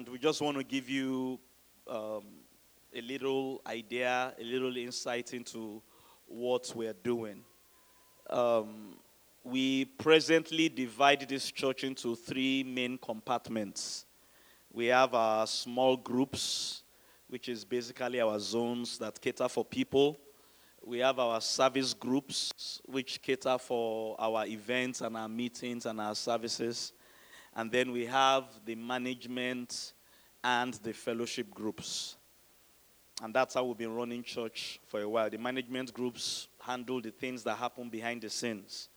and we just want to give you um, a little idea, a little insight into what we're doing. Um, we presently divide this church into three main compartments. We have our small groups, which is basically our zones that cater for people. We have our service groups, which cater for our events and our meetings and our services. And then we have the management and the fellowship groups. And that's how we've been running church for a while. The management groups handle the things that happen behind the scenes.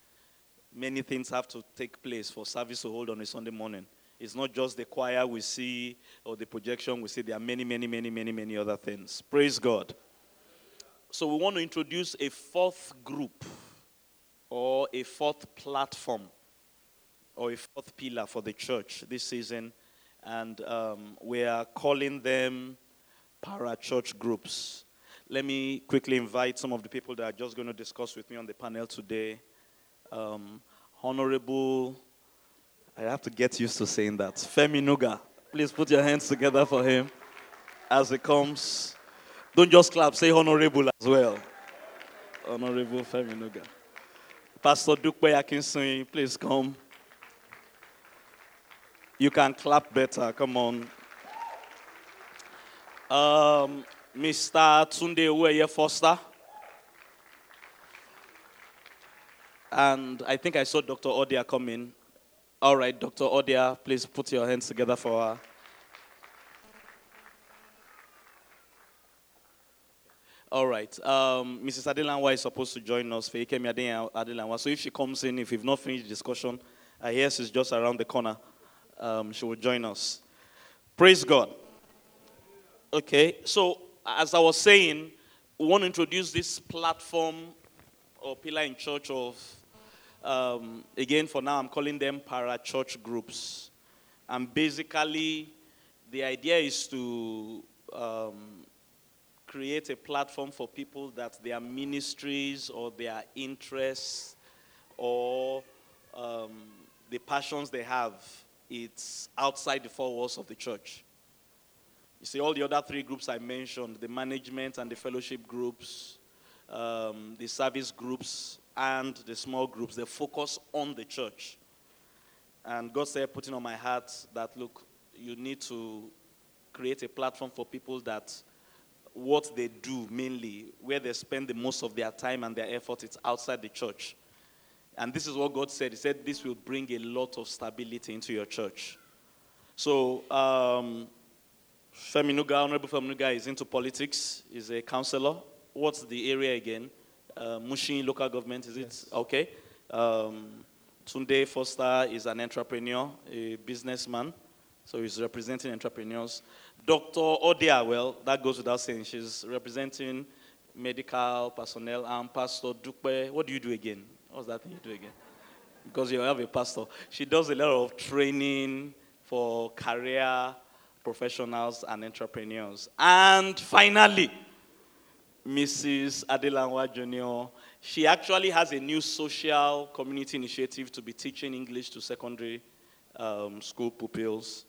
Many things have to take place for service to hold on a Sunday morning. It's not just the choir we see or the projection we see. There are many, many, many, many, many other things. Praise God. So we want to introduce a fourth group or a fourth platform or a fourth pillar for the church this season. And um, we are calling them para church groups. Let me quickly invite some of the people that are just going to discuss with me on the panel today. Um, Honorable, I have to get used to saying that. Femi Nuga, please put your hands together for him as he comes. Don't just clap, say honorable as well. Honorable Femi Nuga. Pastor Dupe Akinson, please come. You can clap better, come on. Um, Mr. Tunde Uweye Foster. And I think I saw Dr. Odia come in. All right, Dr. Odia, please put your hands together for her. All right. Um, Mrs. Adelanwa is supposed to join us. So if she comes in, if we've not finished discussion, I hear she's just around the corner. Um, she will join us. Praise God. Okay, so as I was saying, we want to introduce this platform or pillar in church of, um, again, for now, I'm calling them para church groups. And basically, the idea is to um, create a platform for people that their ministries or their interests or um, the passions they have, it's outside the four walls of the church. You see, all the other three groups I mentioned the management and the fellowship groups, um, the service groups, and the small groups they focus on the church. And God said, putting on my heart that, look, you need to create a platform for people that what they do mainly, where they spend the most of their time and their effort, it's outside the church. And this is what God said. He said, This will bring a lot of stability into your church. So, um, Femi Nuga, Honorable Femi Nuga is into politics, is a councilor. What's the area again? Uh, Mushin local government, is it? Yes. Okay. Um, Tunde Foster is an entrepreneur, a businessman, so he's representing entrepreneurs. Dr. Odia, well, that goes without saying, she's representing medical personnel. And Pastor Dupe, what do you do again? What's that thing you do again? Because you have a pastor. She does a lot of training for career professionals and entrepreneurs. And finally, Mrs. Adelanwa Jr., she actually has a new social community initiative to be teaching English to secondary um, school pupils.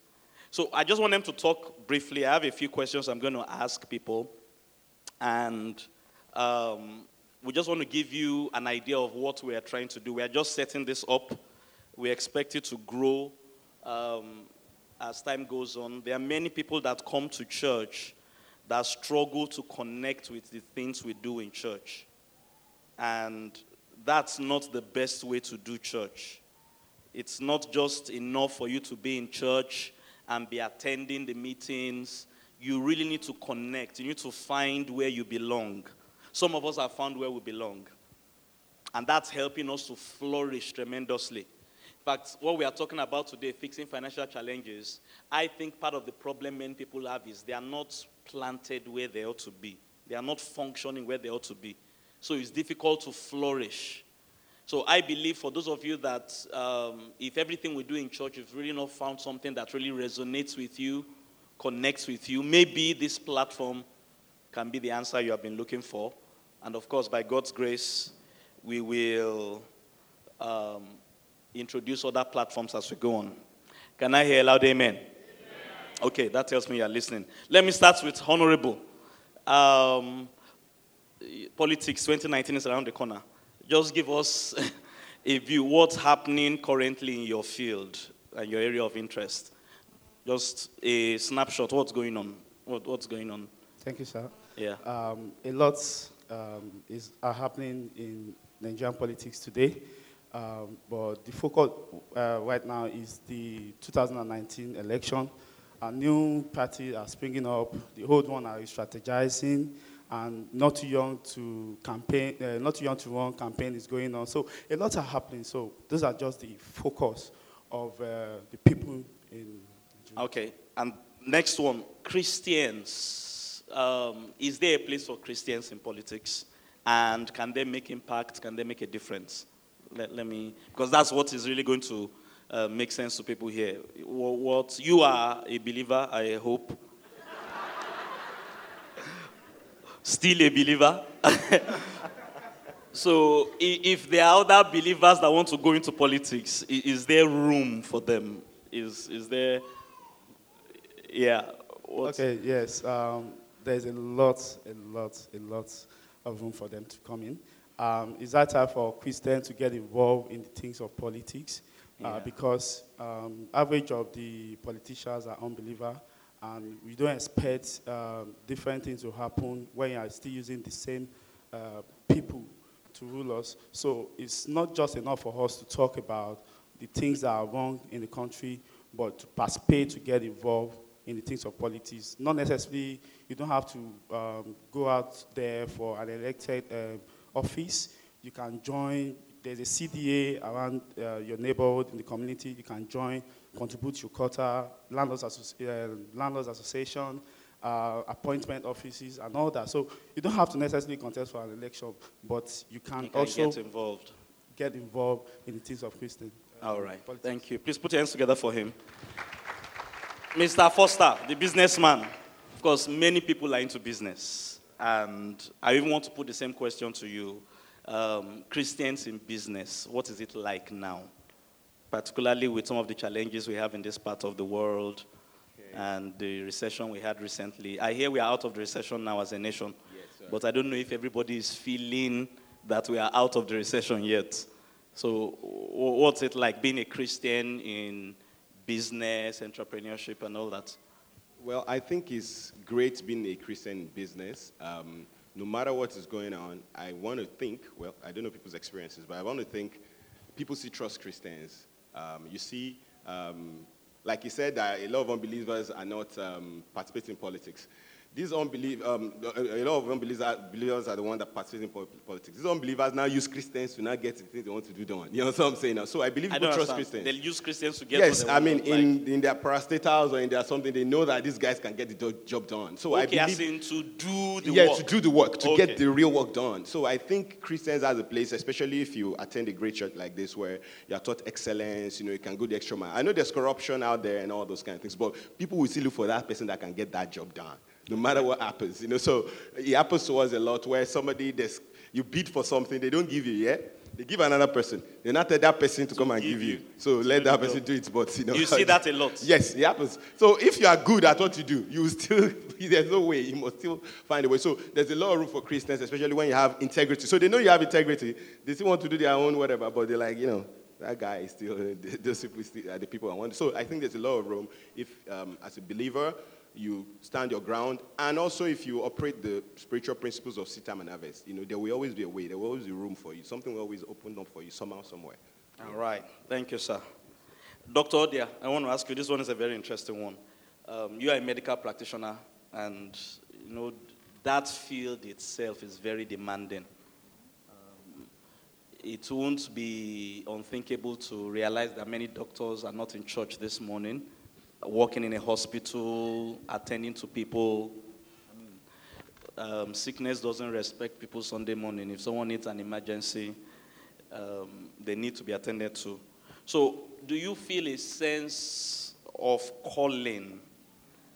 So I just want them to talk briefly. I have a few questions I'm going to ask people. And um, we just want to give you an idea of what we are trying to do. We are just setting this up. We expect it to grow um, as time goes on, there are many people that come to church that struggle to connect with the things we do in church. And that's not the best way to do church. It's not just enough for you to be in church and be attending the meetings. You really need to connect. You need to find where you belong. Some of us have found where we belong. And that's helping us to flourish tremendously In fact, what we are talking about today, fixing financial challenges, I think part of the problem many people have is they are not planted where they ought to be. They are not functioning where they ought to be. So it's difficult to flourish. So I believe for those of you that, um, if everything we do in church, you've really not found something that really resonates with you, connects with you, maybe this platform can be the answer you have been looking for. And of course, by God's grace, we will um, introduce other platforms as we go on. Can I hear a loud amen? amen? Okay, that tells me you're listening. Let me start with Honorable. Um, politics 2019 is around the corner. Just give us a view what's happening currently in your field and your area of interest. Just a snapshot. What's going on? What, what's going on? Thank you, sir. Yeah. Um, a lot um, is are happening in Nigerian politics today, um, but the focus uh, right now is the 2019 election. A new party are springing up. The old one are strategizing, and not too young to campaign. Uh, not too young to run campaign is going on. So a lot are happening. So those are just the focus of uh, the people in. Nigeria. Okay. And next one, Christians. Um, is there a place for Christians in politics? And can they make impact? Can they make a difference? Let, let me, because that's what is really going to uh, make sense to people here. What, what you are a believer, I hope. Still a believer. so, if there are other believers that want to go into politics, is there room for them? Is, is there, yeah. What, Okay, yes. Um, there's a lot, a lot, a lot of room for them to come in. Um, it's that time for Christians to get involved in the things of politics uh, because um, average of the politicians are unbeliever and we don't expect um, different things to happen when you are still using the same uh, people to rule us. So it's not just enough for us to talk about the things that are wrong in the country, but to participate, to get involved in the things of politics. Not necessarily, you don't have to um, go out there for an elected um, office. You can join, there's a CDA around uh, your neighborhood in the community. You can join, contribute your quota, landlords, associ- uh, landlords association, uh, appointment offices, and all that. So you don't have to necessarily contest for an election, but you can, you can also get involved. get involved in the things of Christian. uh, All right. politics. Thank you. Please put your hands together for him. Mr. Foster, the businessman. Of course, many people are into business. And I even want to put the same question to you. Um, Christians in business, what is it like now? Particularly with some of the challenges we have in this part of the world and the recession we had recently. I hear we are out of the recession now as a nation. but I don't know if everybody is feeling that we are out of the recession yet. So, what's it like being a Christian in business, entrepreneurship, and all that? Well, I think it's great being a Christian in business. Um, no matter what is going on, I want to think, well, I don't know people's experiences, but I want to think people see trust Christians. Um, you see, um, like you said, that a lot of unbelievers are not um, participating in politics. These unbelievers, um, a lot of unbelievers are, the ones that participate in politics. These unbelievers now use Christians to now get the things they want to do done. You know what I'm saying? Now? So I believe I people don't trust understand. Christians. They'll use Christians to get Yes, I mean, want, like- in, in their parastatals or in their something, they know that these guys can get the job done. So I okay, as believe, in to do the work yeah, work. to do the work, to Okay. get the real work done. So I think Christians has a place, especially if you attend a great church like this, where you are taught excellence. You know, you can go the extra mile. I know there's corruption out there and all those kind of things, but people will still look for that person that can get that job done, no matter what happens. You know, so it happens to us a lot where somebody there's, you bid for something, they don't give you, yeah. They give another person. They not tell that person to, come and give you. you. So let that person do it. But you know, You see that a lot. Yes, it happens. So if you are good at what you do, you still, there's no way, you must still find a way. So there's a lot of room for Christians, especially when you have integrity. So they know you have integrity. They still want to do their own whatever, but they're like, you know, that guy is still, those people still are the people I want. So I think there's a lot of room if, um, as a believer, you stand your ground. And also if you operate the spiritual principles of time and harvest, you know, there will always be a way. There will always be room for you. Something will always open up for you somehow, somewhere. All right. Thank you, sir. Dr. Odia, I want to ask you this one is a very interesting one. Um, you are a medical practitioner, and you know that field itself is very demanding. Um, it won't be unthinkable to realize that many doctors are not in church this morning, working in a hospital, attending to people. Um, sickness doesn't respect people Sunday morning. If someone needs an emergency, um, they need to be attended to. So, do you feel a sense of calling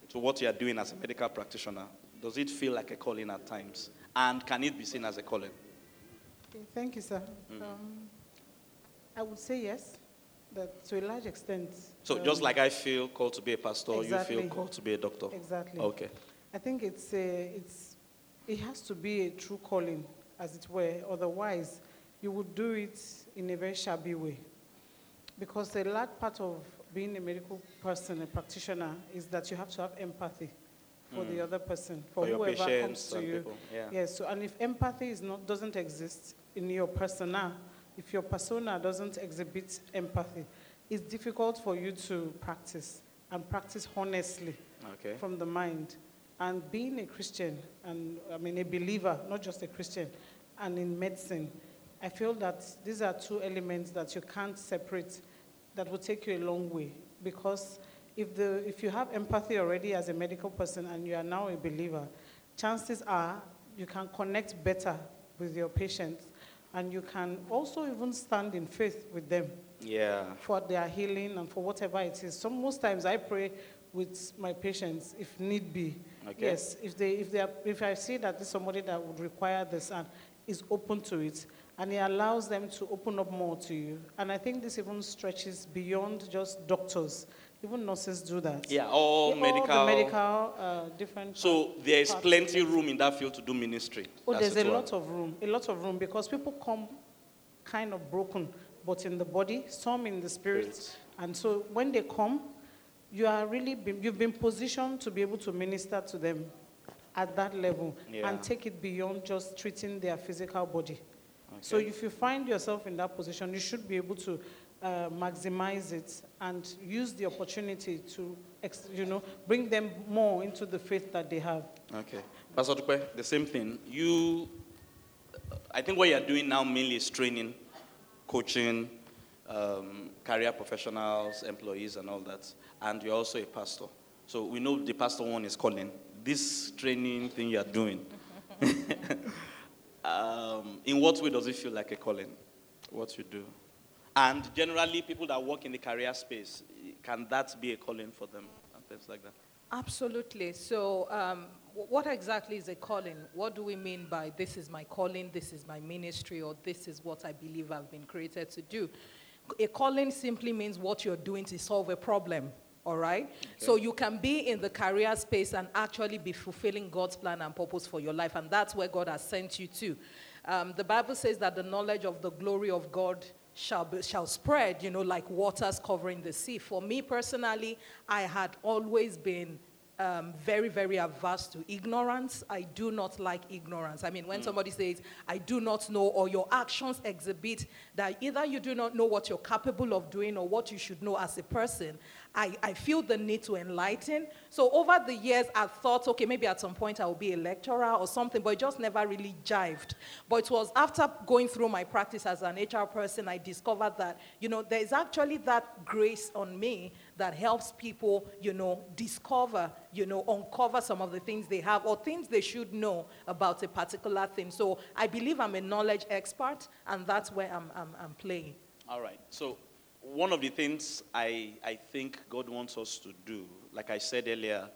to what you are doing as a medical practitioner? Does it feel like a calling at times? And can it be seen as a calling? Okay, thank you, sir. Um, I would say yes. That to a large extent. So just um, like I feel called to be a pastor, you feel called to be a doctor. Exactly. Okay. I think it's a, it's, it has to be a true calling, as it were. Otherwise, you would do it in a very shabby way. Because a large part of being a medical person, a practitioner, is that you have to have empathy for the other person, for, Mm. For your whoever comes to you. people, yeah. Yes. So, and if empathy is not doesn't exist in your persona, if your persona doesn't exhibit empathy, it's difficult for you to practice and practice honestly Okay. from the mind. And being a Christian, and I mean a believer, not just a Christian, and in medicine, I feel that these are two elements that you can't separate that will take you a long way. Because if, the, if you have empathy already as a medical person and you are now a believer, chances are you can connect better with your patients and you can also even stand in faith with them Yeah. for their healing and for whatever it is. So most times I pray with my patients if need be. Okay. Yes, if they if they are, if I see that this is somebody that would require this and is open to it, and it allows them to open up more to you. And I think this even stretches beyond just doctors. Even nurses do that. Yeah, all medical. the medical uh, different. So there is plenty room in that field to do ministry. Oh, there's a lot of room, a lot of room because people come kind of broken, but in the body, some in the spirit. Spirit. And so when they come, you are really been, you've been positioned to be able to minister to them at that level Yeah. and take it beyond just treating their physical body. So if you find yourself in that position, you should be able to uh, maximize it and use the opportunity to, you know, bring them more into the faith that they have. Okay. Pastor Dupe, the same thing. You, I think what you're doing now mainly is training, coaching, um, career professionals, employees, and all that. And you're also a pastor. So we know the pastor one is calling. This training thing you're doing, um, in what way does it feel like a calling? What you do? And generally, people that work in the career space, can that be a calling for them and things like that? Absolutely. So, um, what exactly is a calling? What do we mean by this is my calling, this is my ministry, or this is what I believe I've been created to do? A calling simply means what you're doing to solve a problem. All right? So you can be in the career space and actually be fulfilling God's plan and purpose for your life, and that's where God has sent you to. Um, the Bible says that the knowledge of the glory of God shall, be, shall spread, you know, like waters covering the sea. For me personally, I had always been um, very, very averse to ignorance. I do not like ignorance. I mean, when somebody says, I do not know, or your actions exhibit that either you do not know what you're capable of doing or what you should know as a person, I, I feel the need to enlighten. So over the years, I thought, okay, maybe at some point I will be a lecturer or something, but it just never really jived. But it was after going through my practice as an HR person, I discovered that, you know, there's actually that grace on me that helps people, you know, discover, you know, uncover some of the things they have or things they should know about a particular thing. So I believe I'm a knowledge expert, and that's where I'm, I'm, I'm playing. All right. So, one of the things I, I think God wants us to do, like I said earlier,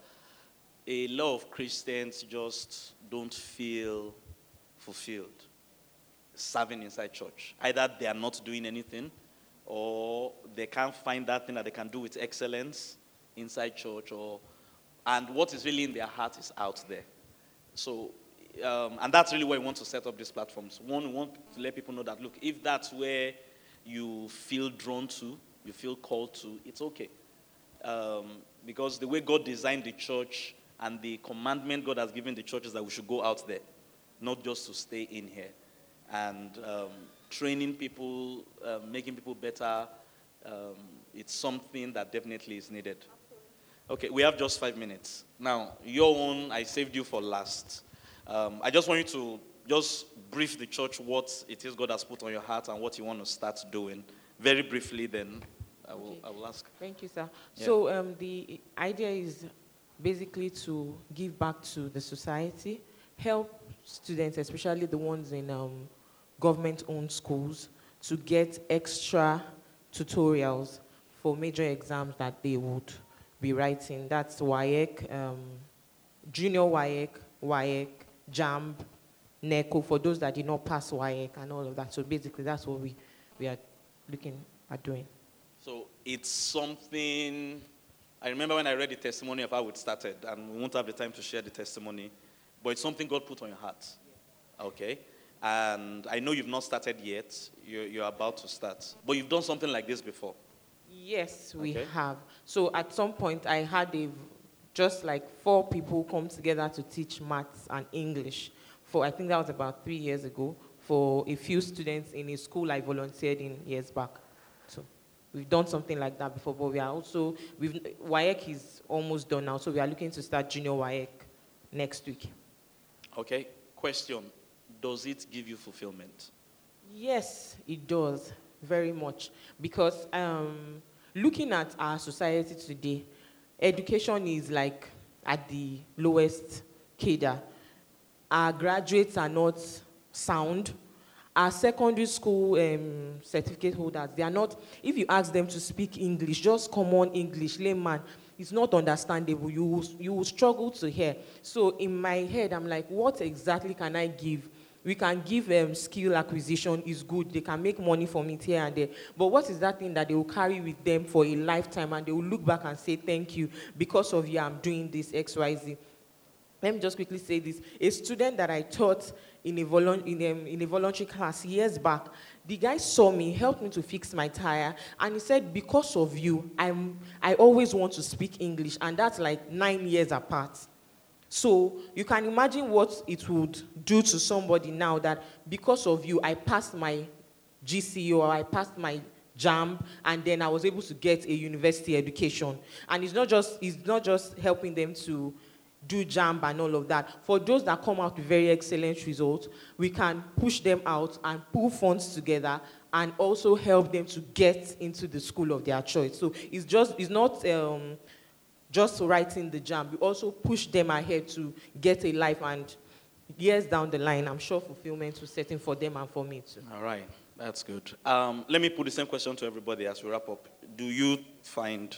a lot of Christians just don't feel fulfilled serving inside church. Either they are not doing anything, or they can't find that thing that they can do with excellence inside church, or and what is really in their heart is out there. So, um, and that's really why we want to set up these platforms. One, we want to let people know that look, if that's where you feel drawn to, you feel called to, it's okay. Um, because the way God designed the church and the commandment God has given the church is that we should go out there, not just to stay in here. And um, training people, uh, making people better, um, it's something that definitely is needed. Okay, we have just five minutes. Now, your own, I saved you for last. Um, I just want you to just brief the church what it is God has put on your heart and what you want to start doing. Very briefly, then I will, Okay. I will ask. Thank you, sir. Yeah. So um, the idea is basically to give back to the society, help students, especially the ones in um, government-owned schools, to get extra tutorials for major exams that they would be writing. That's WAEC, um, Junior WAEC, WAEC, JAMB, NECO, for those that did not pass WAEC and all of that. So basically, that's what we, we are looking at doing. So it's something. I remember when I read the testimony of how it started, and we won't have the time to share the testimony, but it's something God put on your heart. Okay? And I know you've not started yet, you're, you're about to start, but you've done something like this before. Yes, we Okay. have. So at some point, I had a just like four people come together to teach maths and English. For I think that was about three years ago. For a few students in a school I volunteered in years back. So we've done something like that before, but we are also we've WAEC is almost done now, so we are looking to start junior WAEC next week. Okay? Question Does it give you fulfillment? Yes, it does very much because um, looking at our society today, education is like at the lowest cadre. Our graduates are not sound. Our secondary school um, certificate holders, they are not. If you ask them to speak English, just common English, layman, it's not understandable. You will, you will struggle to hear. So in my head, I'm like, what exactly can I give? We can give um, skill acquisition is good. They can make money from it here and there. But what is that thing that they will carry with them for a lifetime and they will look back and say, thank you, because of you, I'm doing this X, Y, Z. Let me just quickly say this. A student that I taught in a, volun- in, a, in a voluntary class years back, the guy saw me, helped me to fix my tire, and he said, Because of you, I'm, I always want to speak English, and that's like nine years apart. So you can imagine what it would do to somebody now that because of you, I passed my GCE or I passed my JAMB, and then I was able to get a university education. And it's not just, it's not just helping them to do JAMB and all of that. For those that come out with very excellent results, we can push them out and pull funds together and also help them to get into the school of their choice. So it's just, it's not um, just writing the JAMB. We also push them ahead to get a life and years down the line, I'm sure fulfillment will set in for them and for me too. All right, that's good. Um, let me put the same question to everybody as we wrap up. Do you find,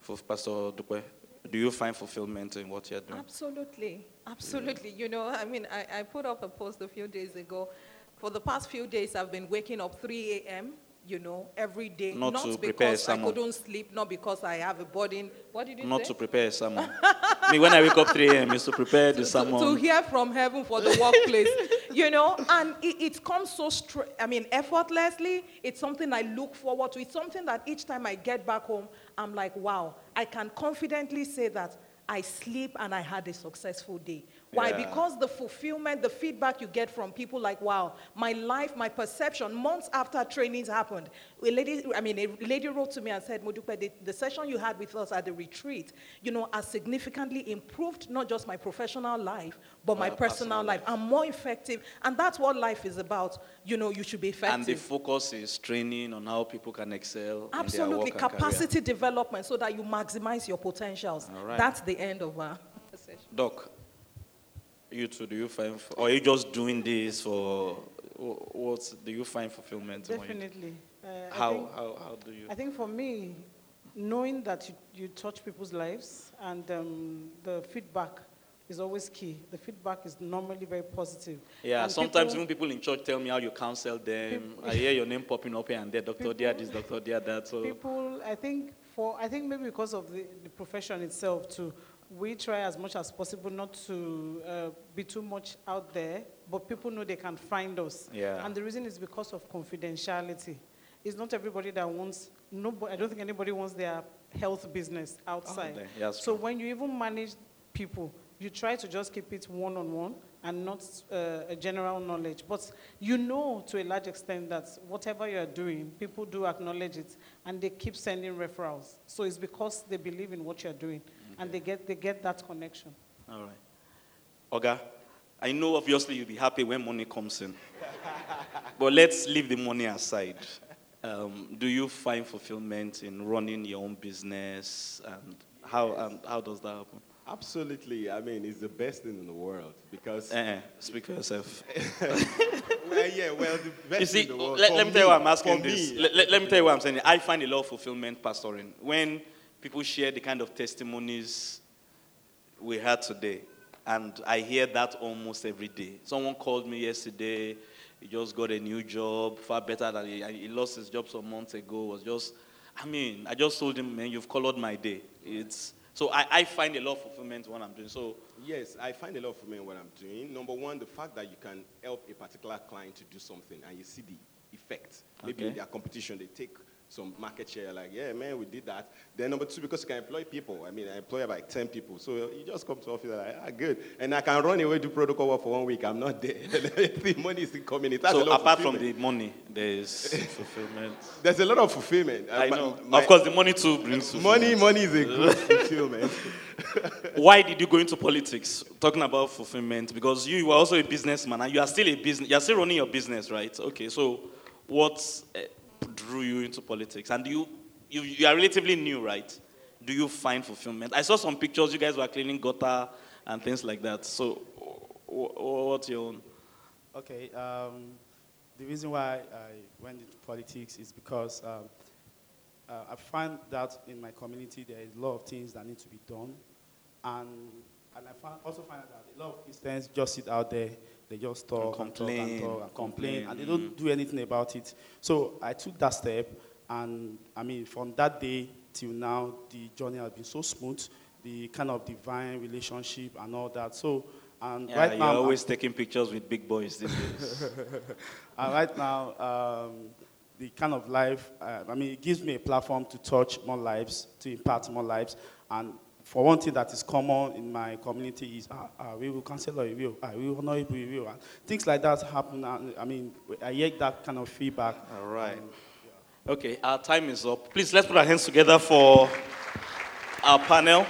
for Pastor Dupe, do you find fulfillment in what you're doing? Absolutely, absolutely. You know, I mean, I, I put up a post a few days ago. For the past few days, I've been waking up 3 a.m. You know, every day. Not to prepare a because I sermon. couldn't sleep, not because I have a burden. What did you Not say? to prepare someone. sermon. Me, when I wake up 3 a.m., is to prepare the to, sermon. to hear from heaven for the workplace, you know, and it, it comes so straight, I mean, effortlessly. It's something I look forward to. It's something that each time I get back home, I'm like, wow, I can confidently say that I sleep and I had a successful day. Why? Yeah. Because the fulfillment, the feedback you get from people like, wow, my life, my perception, months after trainings happened, a lady, I mean, a lady wrote to me and said, Modupe, the, the session you had with us at the retreat, you know, has significantly improved not just my professional life, but my Uh, personal, personal life. I'm more effective. And that's what life is about. You know, you should be effective. and the focus is training on how people can excel. Absolutely. their work and. Capacity development so that you maximize your potentials. Right. That's the end of our session. Doc, you too, do you find, or are you just doing this for, what, do you find fulfillment? Definitely. Uh, How, think- how, how do you? I think for me, knowing that you, you touch people's lives and um, the feedback is always key. The feedback is normally very positive. Yeah, And sometimes people- even people in church tell me how you counsel them. People- I hear your name popping up here and there, Doctor Dia this, Doctor Dia that. So People, I think, for I think maybe because of the, the profession itself too, we try as much as possible not to uh, be too much out there, but people know they can find us. Yeah. And the reason is because of confidentiality. It's not everybody that wants. Nobody, I don't think anybody wants their health business outside. Yeah, that's so when you even manage people, you try to just keep it one on one and not uh, a general knowledge. But you know to a large extent that whatever you're doing, people do acknowledge it and they keep sending referrals. So it's because they believe in what you're doing and they get, they get that connection. All right. Oga, I know obviously you'll be happy when money comes in. but let's leave the money aside. Um, do you find fulfillment in running your own business? And how, and how does that happen? Absolutely. I mean, it's the best thing in the world because. Eh, eh, speak for yourself. well, yeah, well, the best You see, in the world. let, let me tell you why I'm me- asking this. me, Let, let- let me tell you why I'm saying it. I find a lot of fulfillment pastoring. When people share the kind of testimonies we had today, and I hear that almost every day. Someone called me yesterday, he just got a new job, far better than he, he lost his job some months ago, was just, I mean, I just told him, man, you've colored my day. It's so I, I find a lot of fulfillment what I'm doing. So Yes, I find a lot of fulfillment what I'm doing. Number one, the fact that you can help a particular client to do something and you see the effect. Maybe in their competition, they take some market share, like, yeah, man, we did that. Then number two, because you can employ people. I mean, I employ like 10 people. So you just come to office, like, ah, good. And I can run away, do protocol work for one week. I'm not there. the money is coming a so apart from the money, there's fulfillment. There's a lot of fulfillment. I Uh, know. my- of course, the money too brings Money, money is a good fulfillment. Why did you go into politics? Talking about fulfillment, because you were also a businessman and you are still a business. You are still running your business, right? Okay. So, what uh, drew you into politics? And you, you, you are relatively new, right? Do you find fulfillment? I saw some pictures. You guys were cleaning gutter and things like that. So, wh- wh- what's your own? Okay. Um, the reason why I went into politics is because um, uh, I find that in my community there is a lot of things that need to be done, and and I also find that a lot of Christians just sit out there, they just talk and, talk and complain, talk and complain, and they don't do anything about it. So I took that step, and I mean from that day till now, the journey has been so smooth, the kind of divine relationship and all that. So. And Yeah, right you're now, I'm- always taking pictures with big boys these days. and right now, um, the kind of life, uh, I mean, it gives me a platform to touch more lives, to impact more lives. And for one thing that is common in my community is, ah, ah, we will counselor, we will, ah, we will not we will. And things like that happen. I mean, I hear that kind of feedback. All right. And, Okay, our time is up. Please let's put our hands together for our panel.